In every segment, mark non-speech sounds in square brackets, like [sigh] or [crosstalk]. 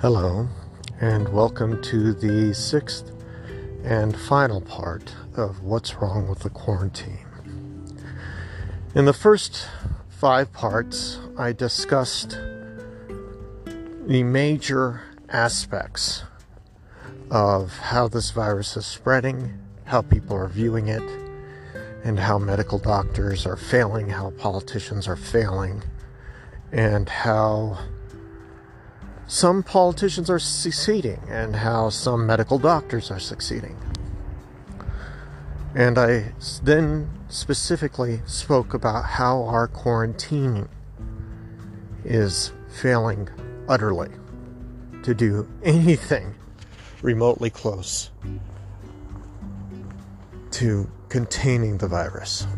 Hello, and welcome to the sixth and final part of What's Wrong with the Quarantine. In the first five parts, I discussed the major aspects of how this virus is spreading, how people are viewing it, and how medical doctors are failing, how politicians are failing, and how some politicians are succeeding and how some medical doctors are succeeding. And I then specifically spoke about how our quarantining is failing utterly to do anything remotely close to containing the virus.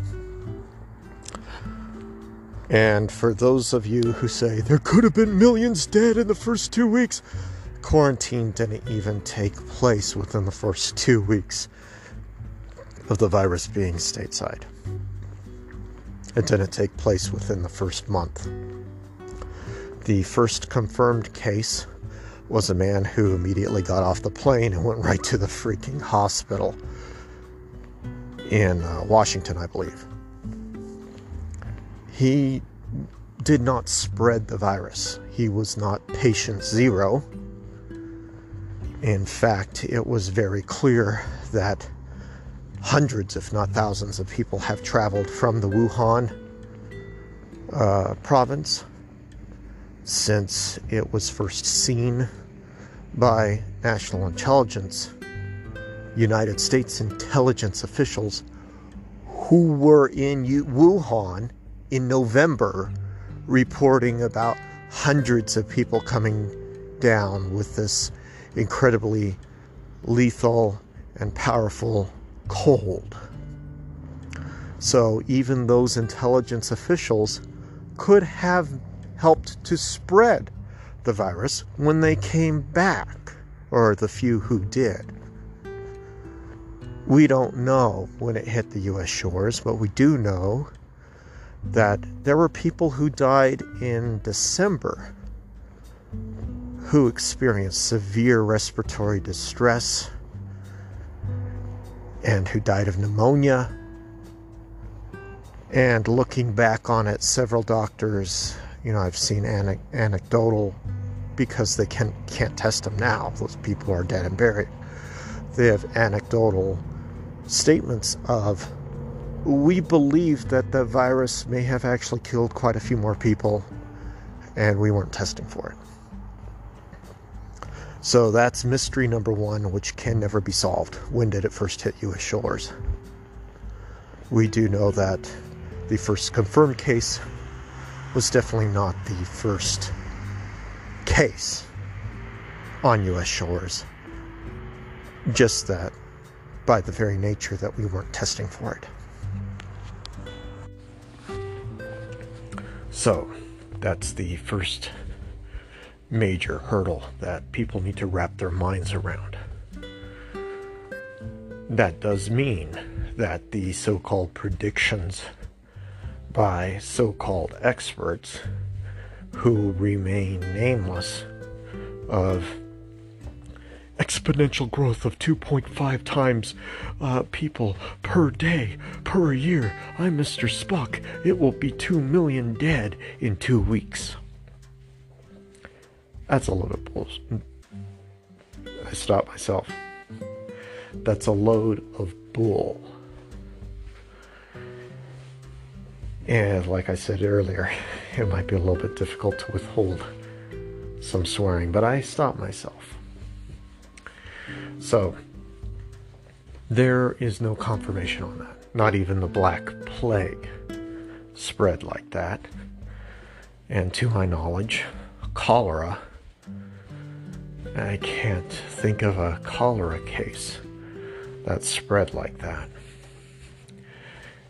And for those of you who say there could have been millions dead in the first two weeks, quarantine didn't even take place within the first two weeks of the virus being stateside. It didn't take place within the first month. The first confirmed case was a man who immediately got off the plane and went right to the freaking hospital in uh, Washington, I believe he did not spread the virus. He was not patient zero. In fact, it was very clear that hundreds, if not thousands, of people have traveled from the Wuhan uh, province since it was first seen by national intelligence, United States intelligence officials who were in Wuhan in November reporting about hundreds of people coming down with this incredibly lethal and powerful cold. So even those intelligence officials could have helped to spread the virus when they came back, or the few who did. We don't know when it hit the US shores, but we do know that there were people who died in December who experienced severe respiratory distress and who died of pneumonia. And looking back on it, several doctors, you know, I've seen anecdotal because they can, can't test them now. Those people are dead and buried. They have anecdotal statements of we believe that the virus may have actually killed quite a few more people and we weren't testing for it. So that's mystery number one, which can never be solved. When did it first hit U.S. shores? We do know that the first confirmed case was definitely not the first case on U.S. shores. Just that by the very nature that we weren't testing for it. So, that's the first major hurdle that people need to wrap their minds around. That does mean that the so called predictions by so called experts who remain nameless of exponential growth of 2.5 times uh, people per day, per year. I'm Mr. Spock. It will be 2 million dead in two weeks. That's a load of bullshit. I stop myself. That's a load of bull. And like I said earlier, it might be a little bit difficult to withhold some swearing, but I stop myself. So, there is no confirmation on that. Not even the Black Plague spread like that. And to my knowledge, cholera, I can't think of a cholera case that spread like that.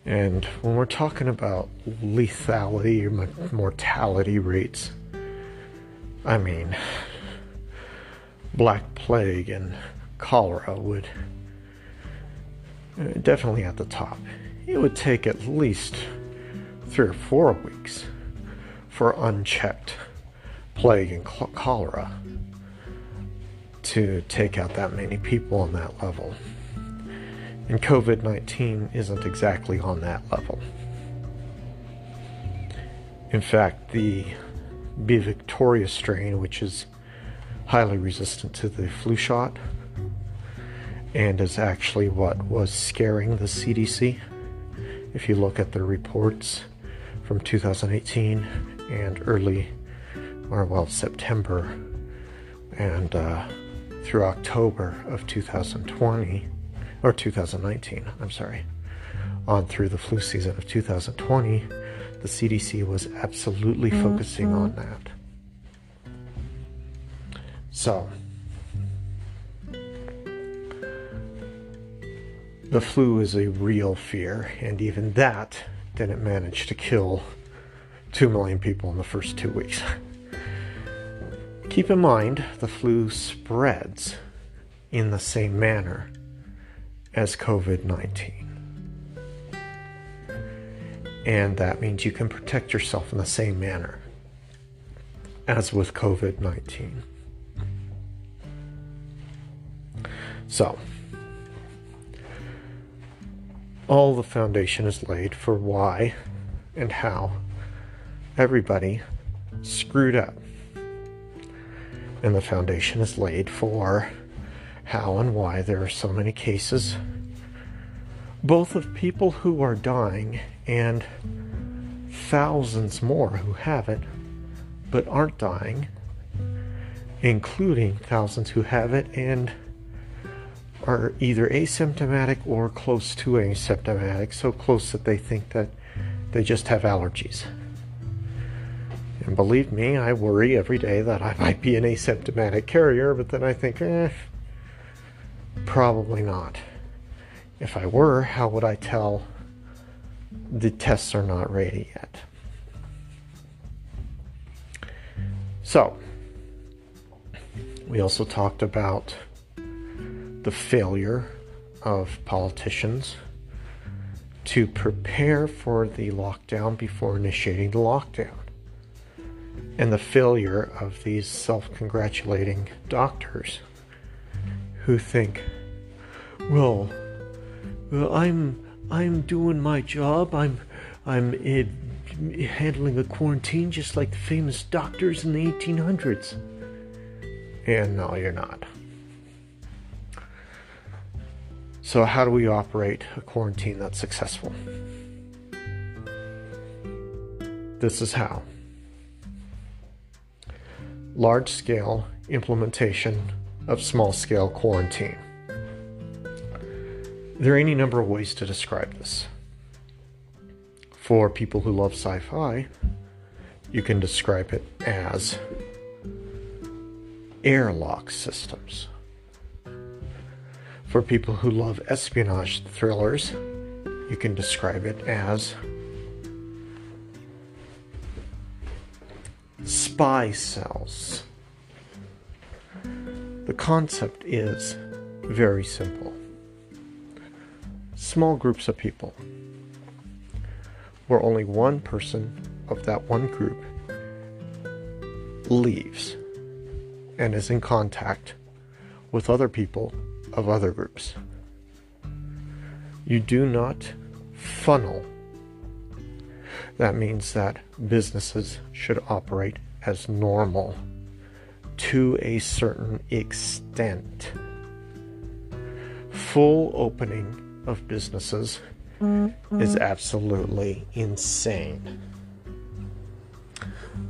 And when we're talking about lethality or mortality rates, I mean, Black Plague and cholera would uh, definitely at the top. It would take at least three or four weeks for unchecked plague and cholera to take out that many people on that level. And COVID 19 isn't exactly on that level. In fact, the B Victoria strain, which is highly resistant to the flu shot and is actually what was scaring the CDC. If you look at the reports from 2018 and early, or well, September and uh, through October of 2020, or 2019, I'm sorry, on through the flu season of 2020, the CDC was absolutely focusing on mm-hmm. that. So, the flu is a real fear, and even that didn't manage to kill 2 million people in the first two weeks. Keep in mind, the flu spreads in the same manner as COVID 19. And that means you can protect yourself in the same manner as with COVID 19. So, all the foundation is laid for why and how everybody screwed up. And the foundation is laid for how and why there are so many cases, both of people who are dying and thousands more who have it but aren't dying, including thousands who have it and are either asymptomatic or close to asymptomatic, so close that they think that they just have allergies. And believe me, I worry every day that I might be an asymptomatic carrier, but then I think, eh, probably not. If I were, how would I tell the tests are not ready yet? So, we also talked about the failure of politicians to prepare for the lockdown before initiating the lockdown, and the failure of these self congratulating doctors who think, well, well, I'm I'm doing my job. I'm I'm handling a quarantine just like the famous doctors in the 1800s. And no, you're not. So, how do we operate a quarantine that's successful? This is how large scale implementation of small scale quarantine. There are any number of ways to describe this. For people who love sci fi, you can describe it as airlock systems for people who love espionage thrillers, you can describe it as spy cells. The concept is very simple. Small groups of people, where only one person of that one group leaves and is in contact with other people of other groups. You do not funnel. That means that businesses should operate as normal to a certain extent. Full opening of businesses mm-hmm. is absolutely insane.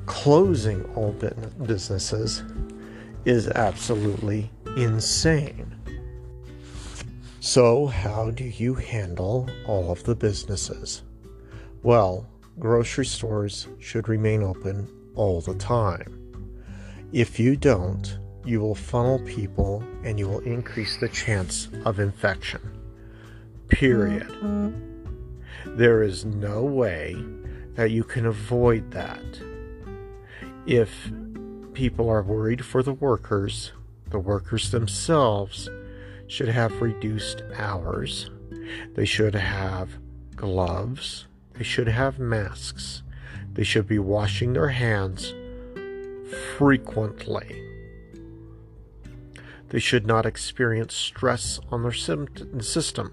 Closing all businesses is absolutely insane. So, how do you handle all of the businesses? Well, grocery stores should remain open all the time. If you don't, you will funnel people and you will increase the chance of infection. Period. There is no way that you can avoid that. If people are worried for the workers, the workers themselves should have reduced hours. They should have gloves. They should have masks. They should be washing their hands frequently. They should not experience stress on their system,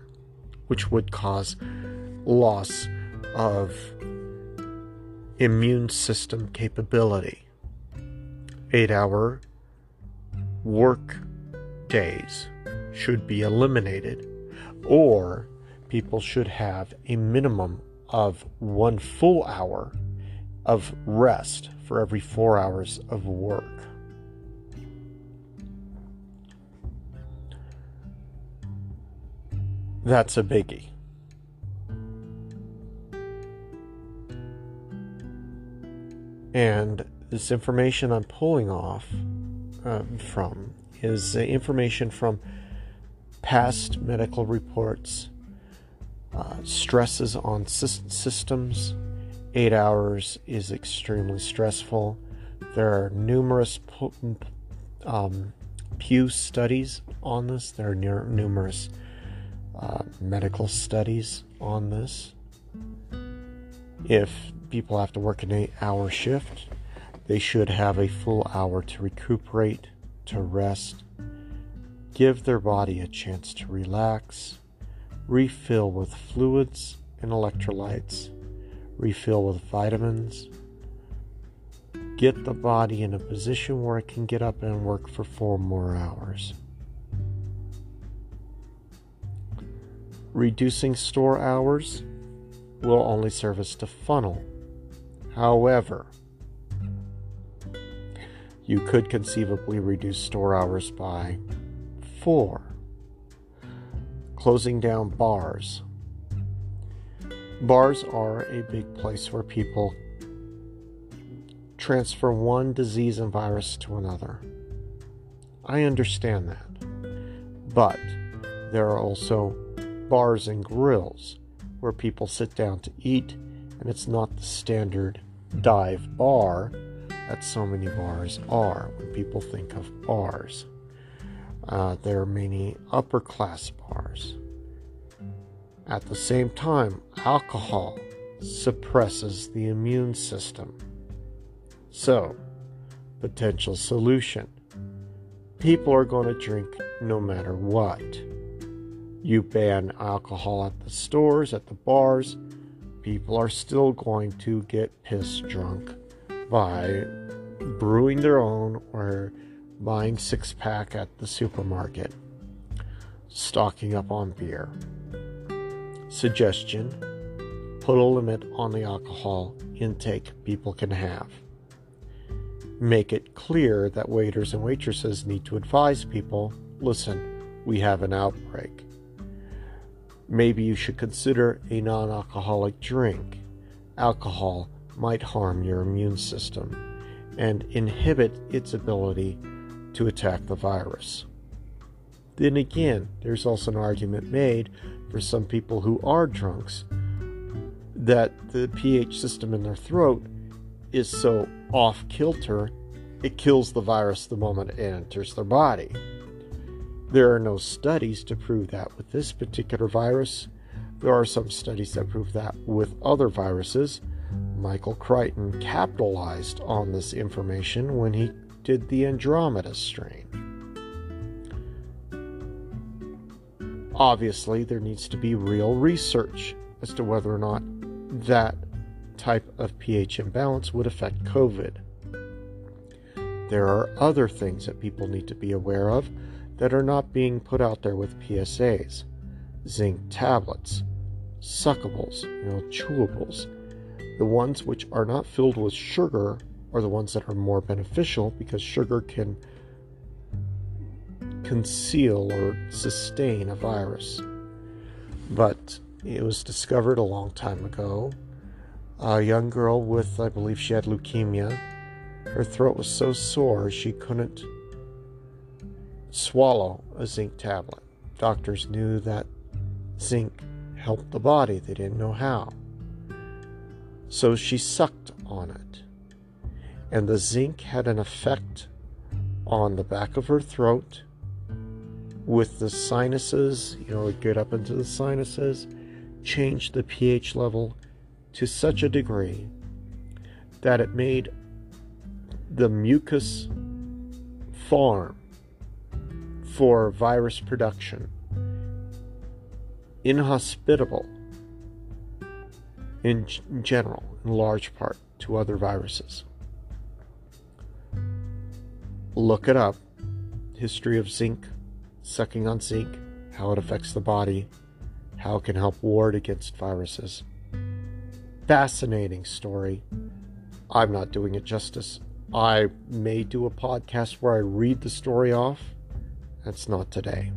which would cause loss of immune system capability. Eight hour work days should be eliminated, or people should have a minimum of one full hour of rest for every four hours of work. That's a biggie. And this information I'm pulling off uh, from is information from past medical reports, uh, stresses on sy- systems. Eight hours is extremely stressful. There are numerous um, Pew studies on this. There are numerous uh, medical studies on this. If people have to work an eight hour shift, they should have a full hour to recuperate, to rest, give their body a chance to relax, refill with fluids and electrolytes, refill with vitamins, get the body in a position where it can get up and work for four more hours. Reducing store hours will only serve us to funnel. However, you could conceivably reduce store hours by four. Closing down bars. Bars are a big place where people transfer one disease and virus to another. I understand that. But there are also bars and grills where people sit down to eat, and it's not the standard dive bar that so many bars are when people think of bars. Uh, there are many upper class bars. At the same time, alcohol suppresses the immune system. So, potential solution people are going to drink no matter what. You ban alcohol at the stores, at the bars, people are still going to get pissed drunk by brewing their own or buying six pack at the supermarket, stocking up on beer. Suggestion put a limit on the alcohol intake people can have. Make it clear that waiters and waitresses need to advise people listen, we have an outbreak maybe you should consider a non alcoholic drink. Alcohol might harm your immune system and inhibit its ability to attack the virus. Then again, there's also an argument made for some people who are drunks that the pH system in their throat is so off kilter, it kills the virus the moment it enters their body. There are no studies to prove that with this particular virus. There are some studies that prove that with other viruses. Michael Crichton capitalized on this information when he did the Andromeda strain. Obviously, there needs to be real research as to whether or not that type of pH imbalance would affect COVID. There are other things that people need to be aware of that are not being put out there with PSAs. Zinc tablets, suckables, you know, chewables. The ones which are not filled with sugar are the ones that are more beneficial because sugar can conceal or sustain a virus. But it was discovered a long time ago. A young girl with, I believe she had leukemia, her throat was so sore she couldn't swallow a zinc tablet. Doctors knew that zinc helped the body, they didn't know how. So she sucked on it. And the zinc had an effect on the back of her throat with the sinuses, you know, it get up into the sinuses, changed the pH level to such a degree that it made the mucus farm for virus production, inhospitable in general, in large part, to other viruses. Look it up. History of zinc, sucking on zinc, how it affects the body, how it can help ward against viruses. Fascinating story. I'm not doing it justice. I may do a podcast where I read the story off. That's not today.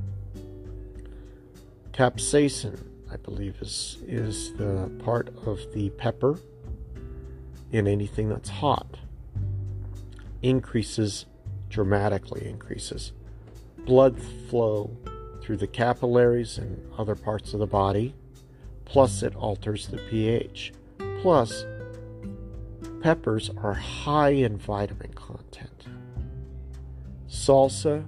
Capsaicin, I believe, is, is the part of the pepper in anything that's hot. Increases, dramatically increases, blood flow through the capillaries and other parts of the body. Plus, it alters the pH. Plus, peppers are high in vitamin content. Salsa,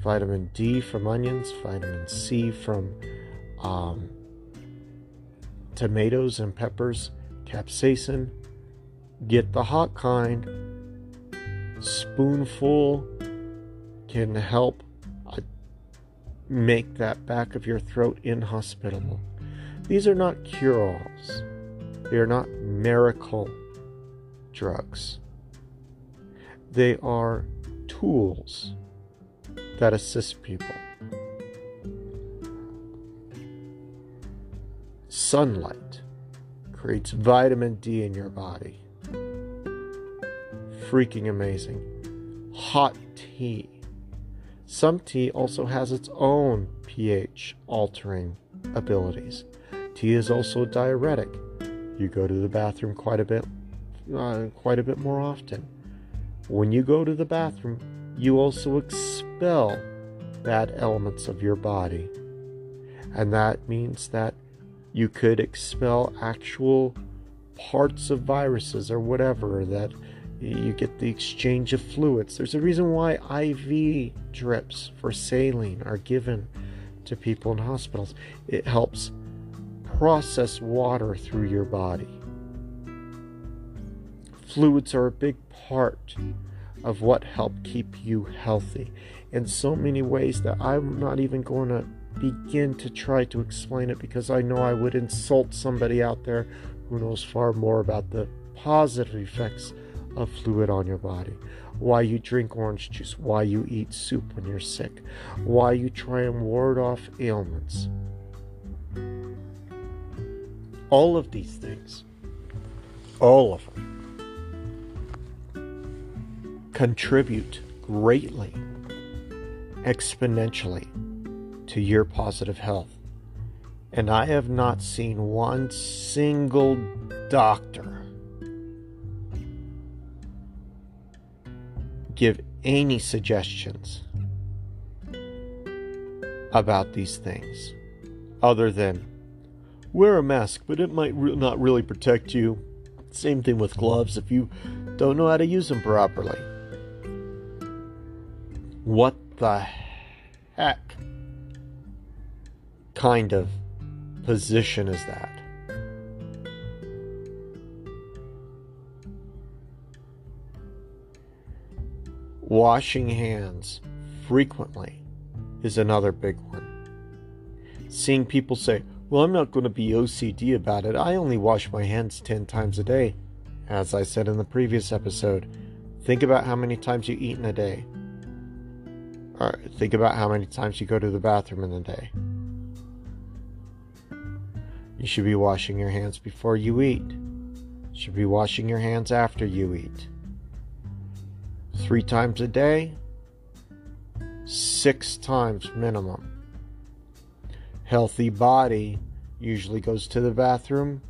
vitamin D from onions, vitamin C from um, tomatoes and peppers, capsaicin. Get the hot kind. Spoonful can help uh, make that back of your throat inhospitable. These are not cure alls, they are not miracle drugs. They are tools that assist people. Sunlight creates vitamin D in your body. Freaking amazing. Hot tea. Some tea also has its own pH altering abilities. Tea is also diuretic. You go to the bathroom quite a bit uh, quite a bit more often. When you go to the bathroom, you also expel bad elements of your body. And that means that you could expel actual parts of viruses or whatever, that you get the exchange of fluids. There's a reason why IV drips for saline are given to people in hospitals. It helps process water through your body. Fluids are a big part of what help keep you healthy in so many ways that I'm not even going to begin to try to explain it because I know I would insult somebody out there who knows far more about the positive effects of fluid on your body. Why you drink orange juice, why you eat soup when you're sick, why you try and ward off ailments. All of these things, all of them, contribute greatly, exponentially to your positive health. And I have not seen one single doctor give any suggestions about these things other than wear a mask, but it might re- not really protect you. Same thing with gloves if you don't know how to use them properly. What the heck kind of position is that? Washing hands frequently is another big one. Seeing people say, Well, I'm not going to be OCD about it. I only wash my hands 10 times a day. As I said in the previous episode, think about how many times you eat in a day. Right, think about how many times you go to the bathroom in a day. You should be washing your hands before you eat. You should be washing your hands after you eat. Three times a day, six times minimum. Healthy body usually goes to the bathroom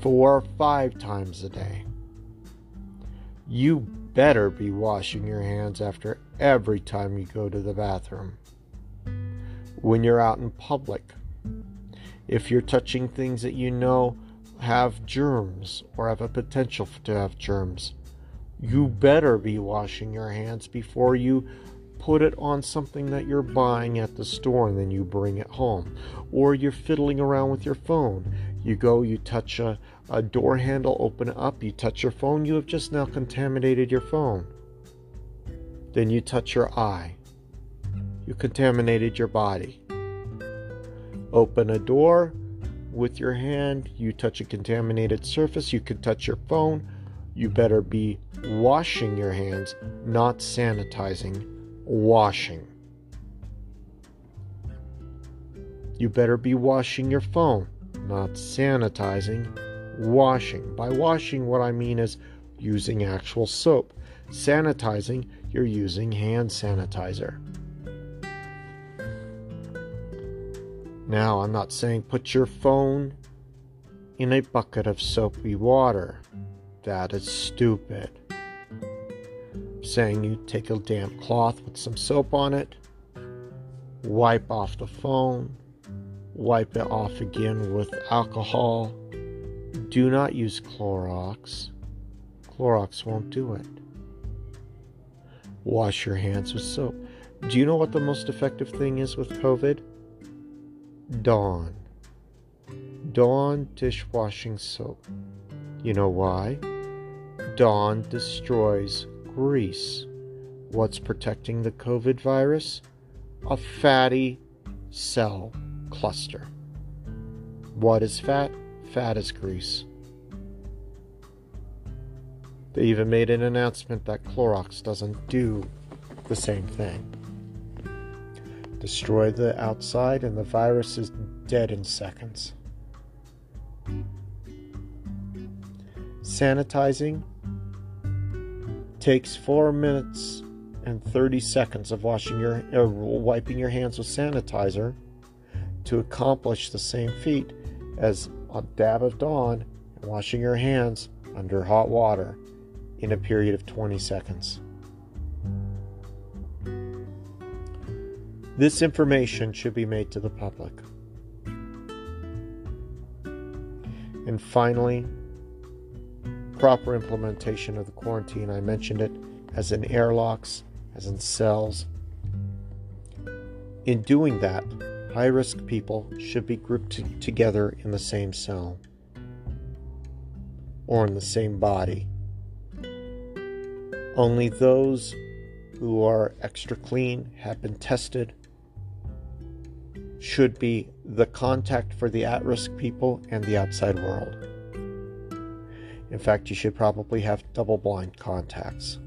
four or five times a day. You better be washing your hands after every time you go to the bathroom. When you're out in public, if you're touching things that you know have germs or have a potential to have germs, you better be washing your hands before you put it on something that you're buying at the store and then you bring it home. Or you're fiddling around with your phone. You go, you touch a, a door handle, open it up, you touch your phone, you have just now contaminated your phone. Then you touch your eye. you contaminated your body. Open a door with your hand, you touch a contaminated surface, you could touch your phone. You better be washing your hands, not sanitizing, washing. You better be washing your phone, not sanitizing, washing. By washing, what I mean is using actual soap. Sanitizing, you're using hand sanitizer. Now, I'm not saying put your phone in a bucket of soapy water. That is stupid. Saying you take a damp cloth with some soap on it, wipe off the phone, wipe it off again with alcohol. Do not use Clorox. Clorox won't do it. Wash your hands with soap. Do you know what the most effective thing is with COVID? Dawn. Dawn dishwashing soap. You know why? Dawn destroys grease. What's protecting the COVID virus? A fatty cell cluster. What is fat? Fat is grease. They even made an announcement that Clorox doesn't do the same thing destroy the outside, and the virus is dead in seconds. Sanitizing takes 4 minutes and 30 seconds of washing your uh, wiping your hands with sanitizer to accomplish the same feat as a dab of dawn and washing your hands under hot water in a period of 20 seconds. This information should be made to the public. And finally, proper implementation of the quarantine. I mentioned it as in airlocks, as in cells. In doing that, high risk people should be grouped t- together in the same cell or in the same body. Only those who are extra clean, have been tested, should be the contact for the at risk people and the outside world. In fact, you should probably have double blind contacts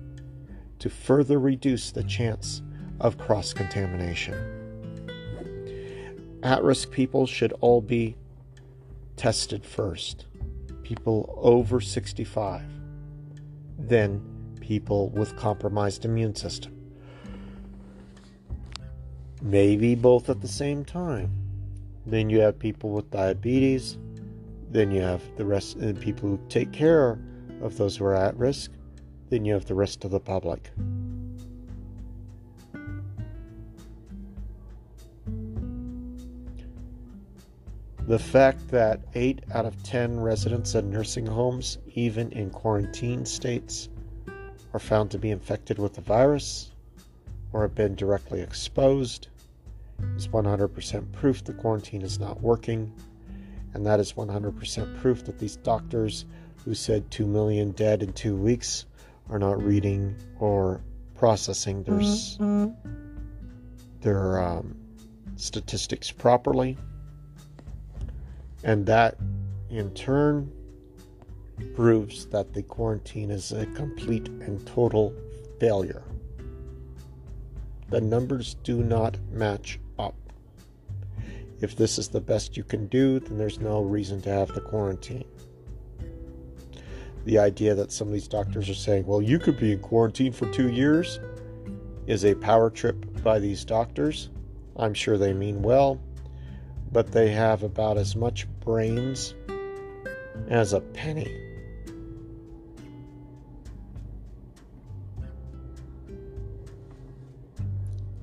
to further reduce the chance of cross contamination. At risk people should all be tested first, people over 65, then people with compromised immune system maybe both at the same time. Then you have people with diabetes. Then you have the rest the people who take care of those who are at risk. Then you have the rest of the public. The fact that 8 out of 10 residents at nursing homes, even in quarantine states, are found to be infected with the virus or have been directly exposed is 100% proof the quarantine is not working. And that is 100% proof that these doctors who said 2 million dead in two weeks are not reading or processing their, mm-hmm. their um, statistics properly. And that in turn proves that the quarantine is a complete and total failure. The numbers do not match. If this is the best you can do, then there's no reason to have the quarantine. The idea that some of these doctors are saying, well, you could be in quarantine for two years, is a power trip by these doctors. I'm sure they mean well, but they have about as much brains as a penny.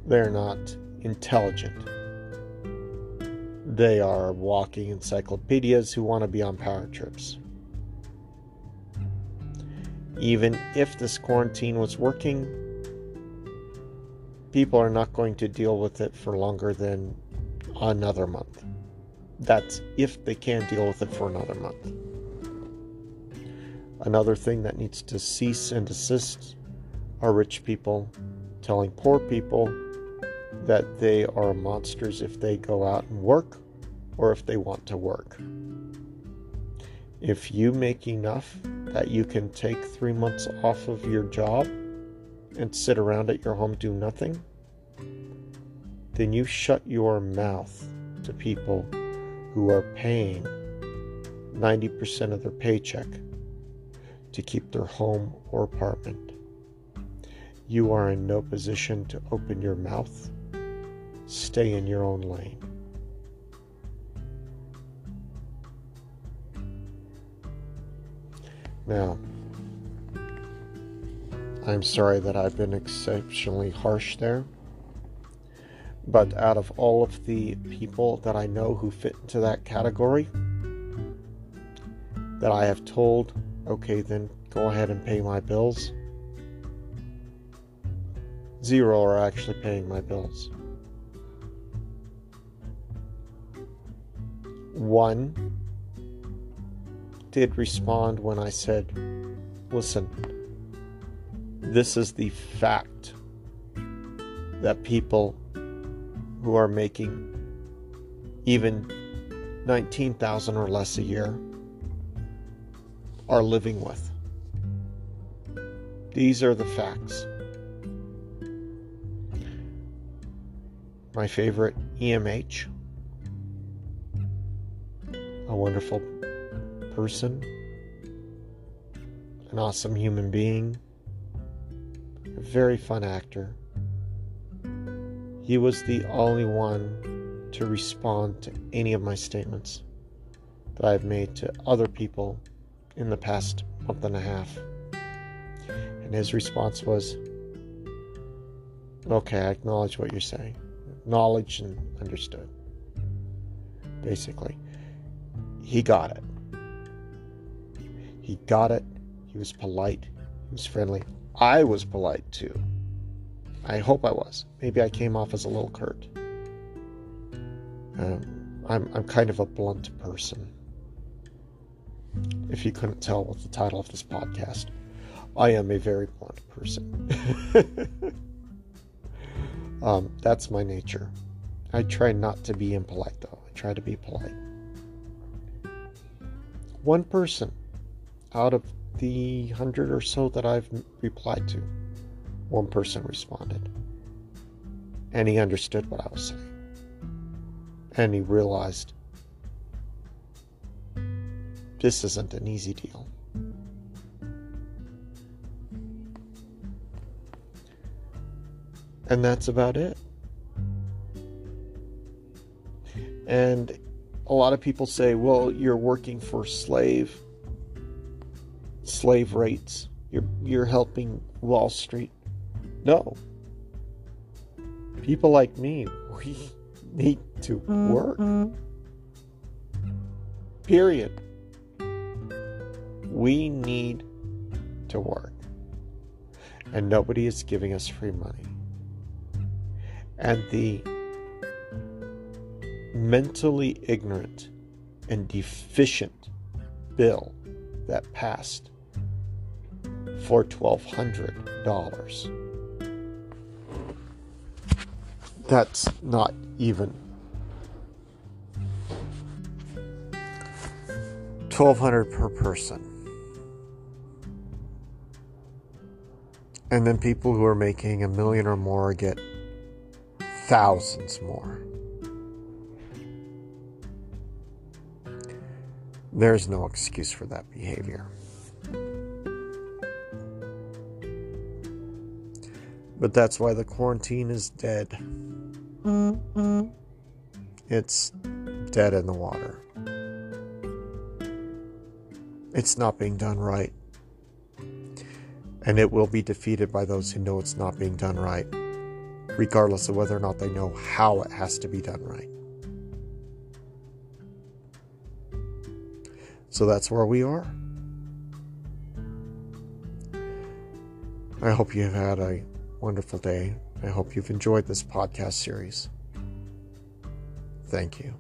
They're not intelligent. They are walking encyclopedias who want to be on power trips. Even if this quarantine was working, people are not going to deal with it for longer than another month. That's if they can deal with it for another month. Another thing that needs to cease and desist are rich people telling poor people that they are monsters if they go out and work or if they want to work. If you make enough that you can take three months off of your job and sit around at your home do nothing, then you shut your mouth to people who are paying 90% of their paycheck to keep their home or apartment. You are in no position to open your mouth. Stay in your own lane. Now, I'm sorry that I've been exceptionally harsh there. But out of all of the people that I know who fit into that category, that I have told, okay, then go ahead and pay my bills, zero are actually paying my bills. One did respond when I said, listen, this is the fact that people who are making even 19,000 or less a year are living with. These are the facts. My favorite EMH, a wonderful person, an awesome human being, a very fun actor he was the only one to respond to any of my statements that I've made to other people in the past month and a half. And his response was, Okay, I acknowledge what you're saying. Acknowledged and understood. Basically, he got it. He got it. He was polite. He was friendly. I was polite too. I hope I was. Maybe I came off as a little curt. Um, I'm, I'm kind of a blunt person. If you couldn't tell with the title of this podcast, I am a very blunt person. [laughs] um, that's my nature. I try not to be impolite, though. I try to be polite. One person out of the hundred or so that I've replied to one person responded. And he understood what I was saying. And he realized this isn't an easy deal. And that's about it. And a lot of people say, well, you're working for slave slave rates. You're you're helping Wall Street. No. People like me, we [laughs] need to work. Period. We need to work. And nobody is giving us free money. And the mentally ignorant and deficient bill that passed for $1,200 that's not even. 1200 per person. And then people who are making a million or more get thousands more. There's no excuse for that behavior but that's why the quarantine is dead. It's dead in the water. It's not being done right. And it will be defeated by those who know it's not being done right, regardless of whether or not they know how it has to be done right. So that's where we are. I hope you've had a wonderful day. I hope you've enjoyed this podcast series. Thank you.